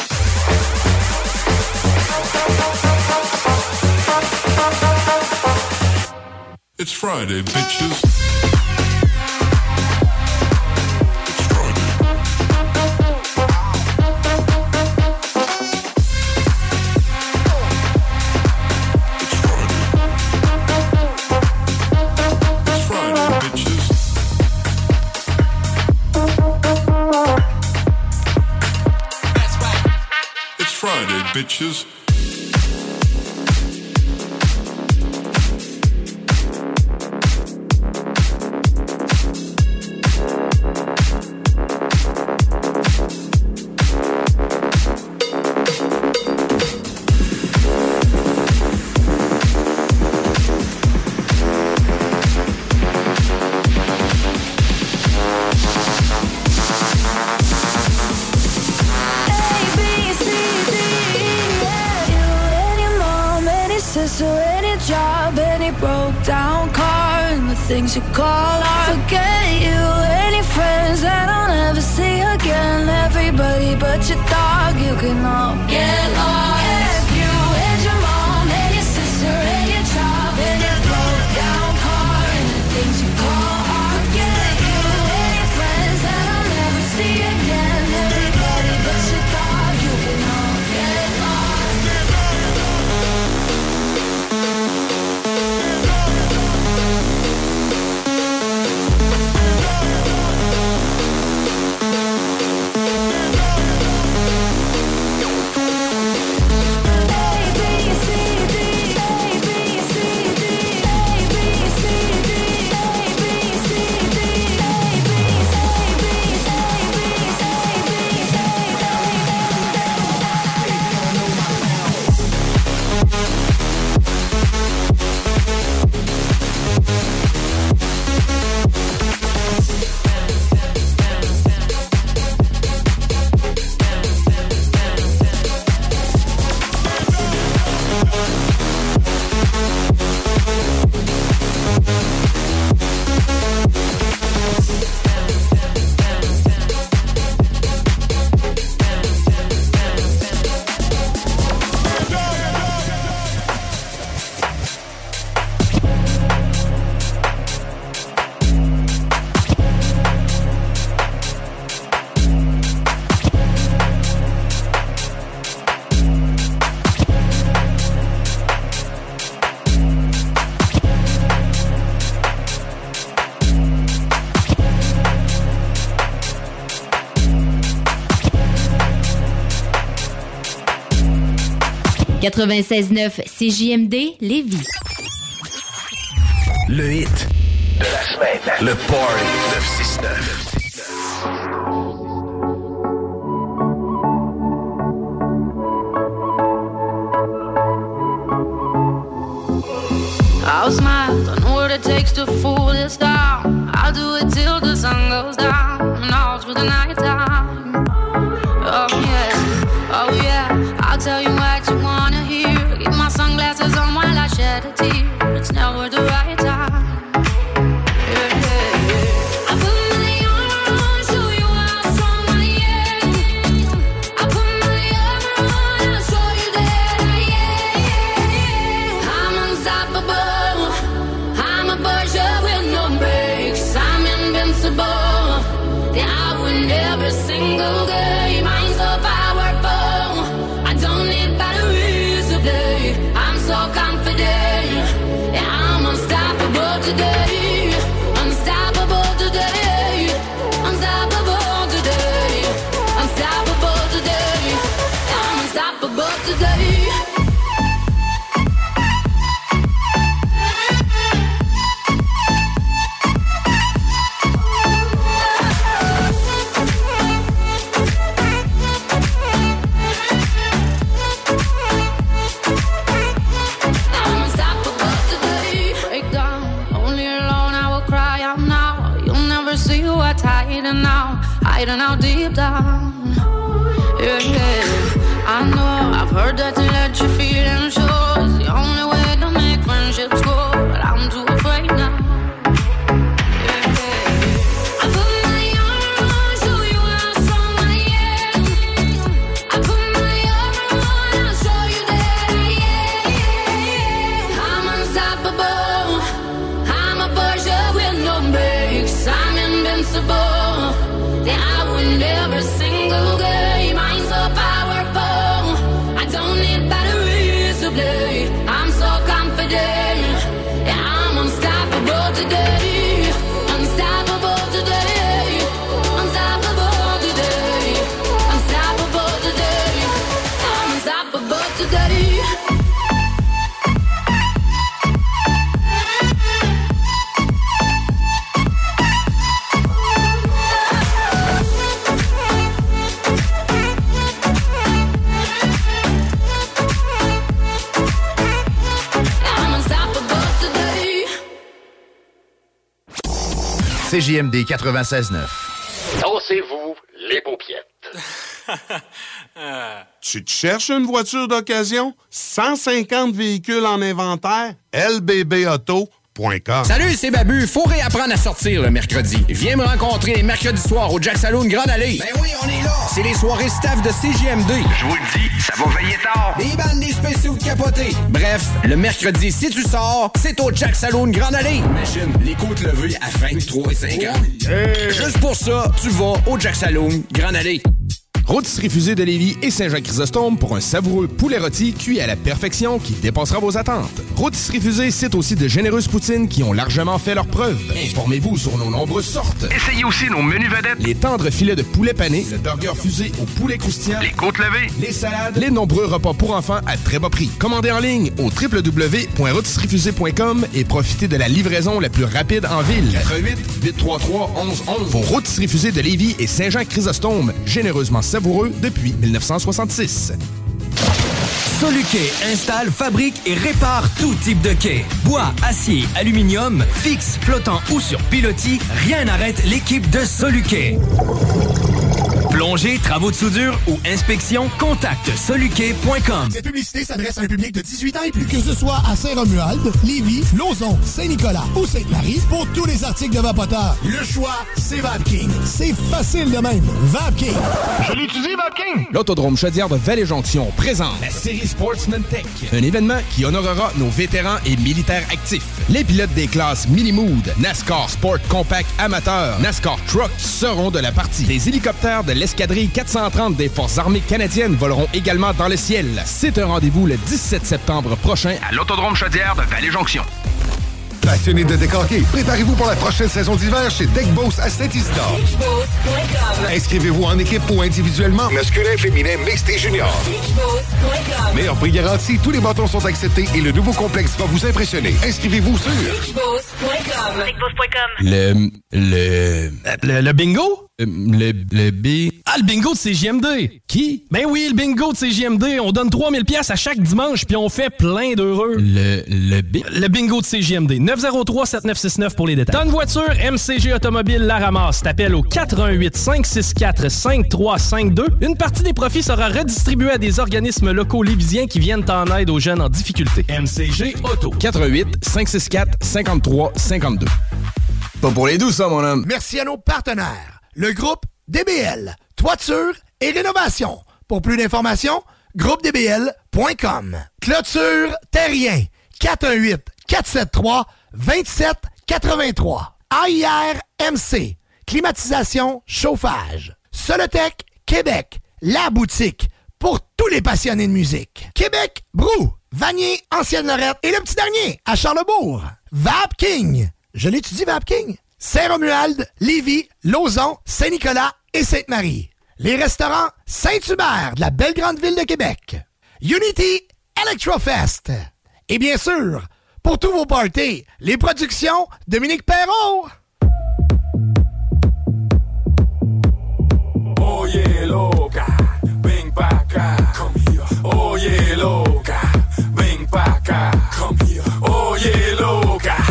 It's Friday, bitches. pictures answers to any job, any broke down car, and the things you call art. Forget you, any friends that I'll never see again. Everybody but your dog, you can all get lost. 96.9 CJMD Lévis. Le hit de la semaine. Le Party 969. CJMD 96.9. Dansez-vous les paupiètes. Tu te cherches une voiture d'occasion? 150 véhicules en inventaire? lbbauto.com Salut, c'est Babu. Faut réapprendre à sortir le mercredi. Viens me rencontrer les mercredis soirs au Jack Saloon Grande Allée. Ben oui, on est là. C'est les soirées staff de CGMD. Je vous le dis, ça va veiller tard. Des bandes, des spéciaux de capotés. Bref, le mercredi, si tu sors, c'est au Jack Saloon Grande Allée. Imagine, les côtes levées à 23 et 50. Juste pour ça, tu vas au Jack Saloon Grande Allée. Rôtisserie Fusée de Lévis et Saint-Jean-Chrysostome pour un savoureux poulet rôti cuit à la perfection qui dépassera vos attentes. Rôtisserie Fusée cite aussi de généreuses poutines qui ont largement fait leurs preuves. Informez-vous sur nos nombreuses sortes. Essayez aussi nos menus vedettes. Les tendres filets de poulet pané, le burger fusé au poulet croustillant, Les côtes levées. les salades, les nombreux repas pour enfants à très bas prix. Commandez en ligne au www.rôtisseriefusée.com et profitez de la livraison la plus rapide en ville. 88 833 1111 Vos rôtisseries fusées de Lévis et Saint-Jean-Chrysostome, généreusement savoureux depuis 1966. Soluquet installe, fabrique et répare tout type de quai. Bois, acier, aluminium, fixe, flottant ou sur pilotis, rien n'arrête l'équipe de Soluquet. Plongée, travaux de soudure ou inspection, contacte soluquet.com. Cette publicité s'adresse à un public de 18 ans et plus. Que ce soit à Saint-Romuald, Lévis, Lauson, Saint-Nicolas ou Sainte-Marie, pour tous les articles de Vapoteur, le choix, c'est VapKing. C'est facile de même. VapKing. Je l'utilise, VapKing. L'Autodrome Chaudière de Vallée-Jonction présente la série Sportsman Tech, un événement qui honorera nos vétérans et militaires actifs. Les pilotes des classes Mini-Mood, NASCAR Sport Compact Amateur, NASCAR Truck seront de la partie. Des hélicoptères de l'escadrille 430 des Forces armées canadiennes voleront également dans le ciel. C'est un rendez-vous le 17 septembre prochain À l'Autodrome Chaudière de Vallée-Jonction. Passionné de décorquer, préparez-vous pour la prochaine saison d'hiver chez Deck Boss à Saint-Isidore. Inscrivez-vous en équipe ou individuellement. Masculin, féminin, mixte et junior. Meilleur prix garanti, tous les bâtons sont acceptés et le nouveau complexe va vous impressionner. Inscrivez-vous sur Le. Le. Le, le bingo? Euh, Le, le B. Ah, le bingo de CJMD! Qui? Ben oui, le bingo de CJMD. On donne 3000 pièces à chaque dimanche, puis on fait plein d'heureux. Le. Le B. Le bingo de CJMD. 903-7969 pour les détails. Une voiture, MCG Automobile la ramasse. T'appelles au 88 564 5352. Une partie des profits sera redistribuée à des organismes locaux lévisiens qui viennent en aide aux jeunes en difficulté. MCG Auto. 88 564 53 52. Pas pour les douces, ça, mon homme. Merci à nos partenaires. Le groupe DBL, toiture et rénovation. Pour plus d'informations, groupedbl.com. Clôture Terrien, 418-473-2783. AIRMC, climatisation, chauffage. Solotech Québec, la boutique pour tous les passionnés de musique. Québec, Brou, Vanier, Ancienne-Lorette et le petit dernier à Charlebourg. Vapking, je l'étudie Vapking. Saint-Romuald, Lévis, Lauson, Saint-Nicolas et Sainte-Marie. Les restaurants Saint-Hubert de la belle grande ville de Québec. Unity Electrofest. Et bien sûr, pour tous vos parties, les productions Dominique Perrault. Pa' acá. Come here. Oye, loca,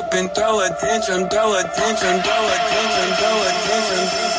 up and throw a tantrum, throw attention, throw attention, throw attention.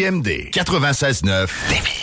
CJMD 96.9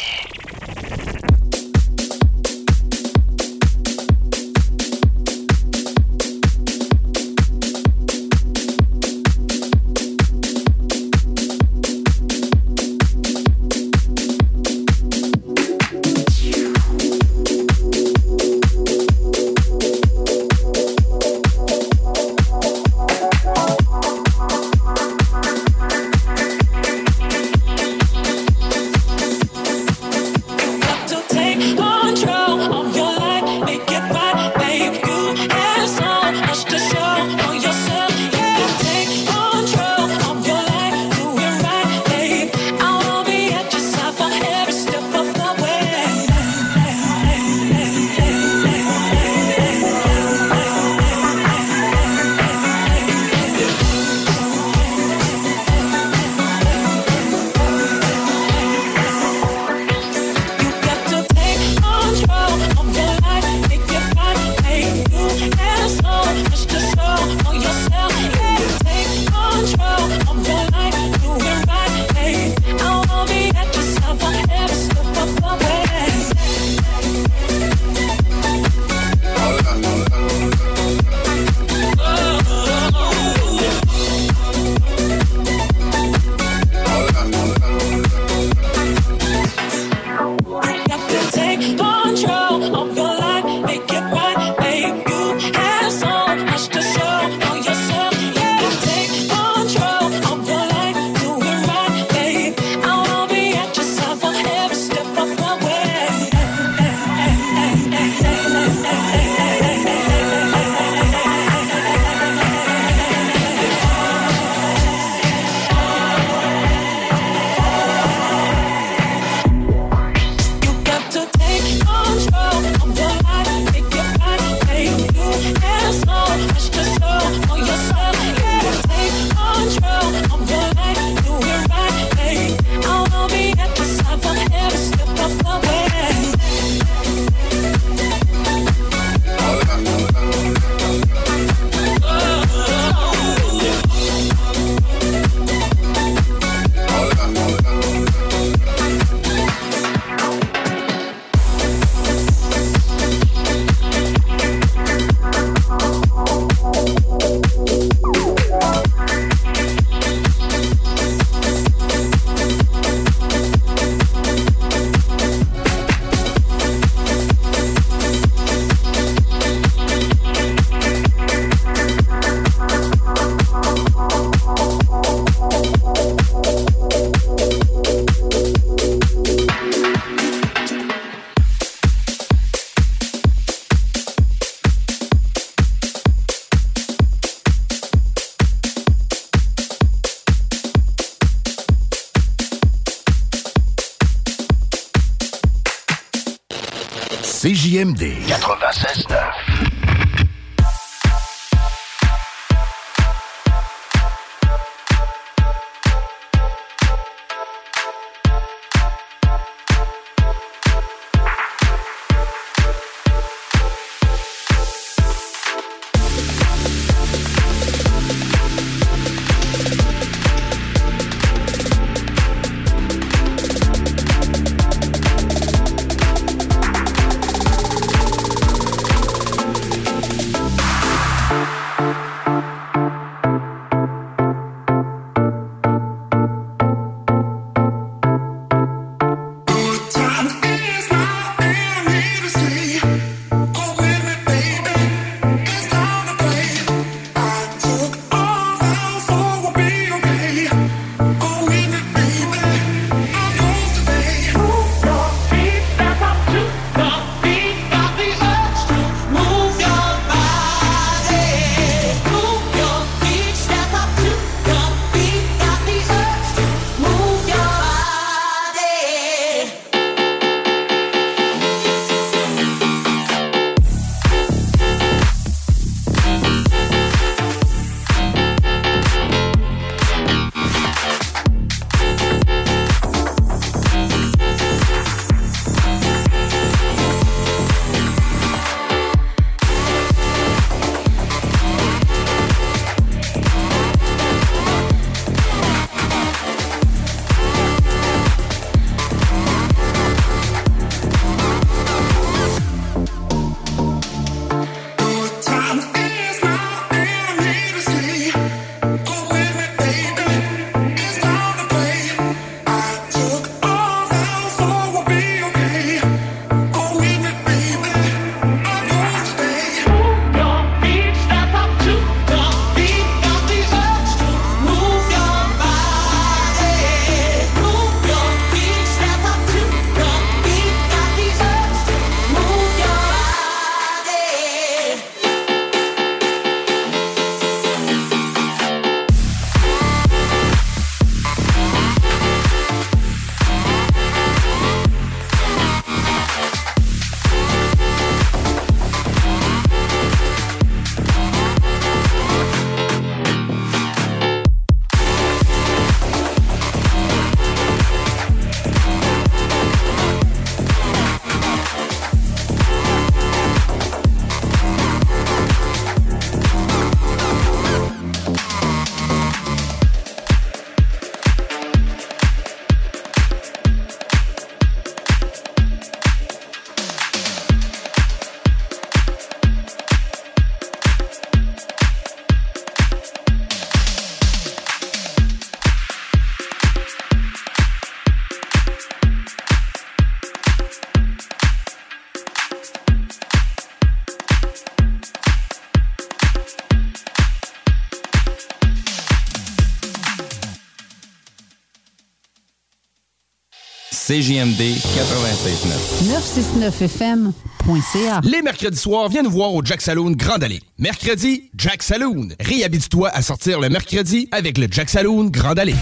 CJMD 96.9. 969fm.ca. Les mercredis soirs, viens nous voir au Jack Saloon Grand Allée. Mercredi, Jack Saloon. Réhabite-toi à sortir le mercredi avec le Jack Saloon Grand Allée.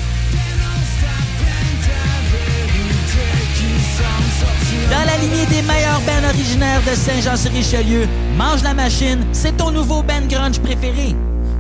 Dans la lignée des meilleurs bands originaires de Saint-Jean-sur-Richelieu, Mange la Machine, c'est ton nouveau band grunge préféré.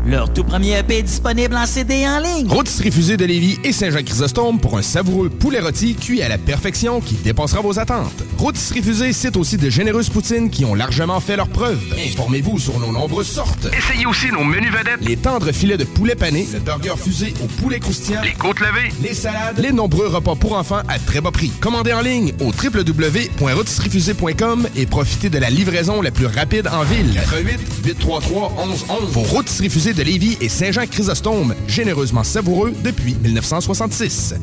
Leur tout premier EP est disponible en CD et en ligne. Rôtisserie Fusée de Lévis et Saint-Jean-Chrysostome pour un savoureux poulet rôti cuit à la perfection qui dépassera vos attentes. Rôtisserie Fusée cite aussi de généreuses poutines qui ont largement fait leurs preuves. Informez-vous sur nos nombreuses sortes. Essayez aussi nos menus vedettes. Les tendres filets de poulet pané, le burger fusé au poulet croustillant, Les côtes levées. les salades, les nombreux repas pour enfants à très bas prix. Commandez en ligne au www.rôtisseriefusée.com et profitez de la livraison la plus rapide en ville. 88 833 1111. Vos rôtisseries fusées de Lévis et Saint-Jean-Chrysostome, généreusement savoureux depuis 1966.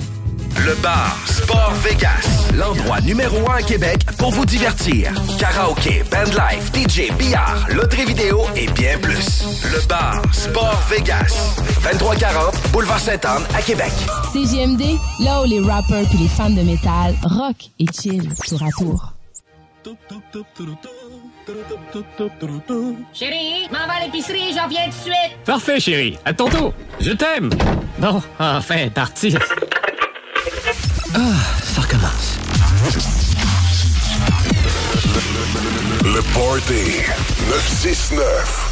Le bar Sport Vegas, l'endroit numéro un à Québec pour vous divertir. Karaoke, bandlife, DJ, billard, loterie vidéo et bien plus. Le bar Sport Vegas, 2340 Boulevard Sainte-Anne à Québec. CGMD, là où les rappers puis les fans de métal rock et chill tour à tour. Chérie, m'en va à l'épicerie, j'en viens tout de suite. Parfait, chérie. À ton tour. Je t'aime. Bon, enfin, parti. Ah, ça recommence. Le Party 969.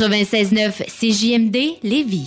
96.9 CJMD Lévis.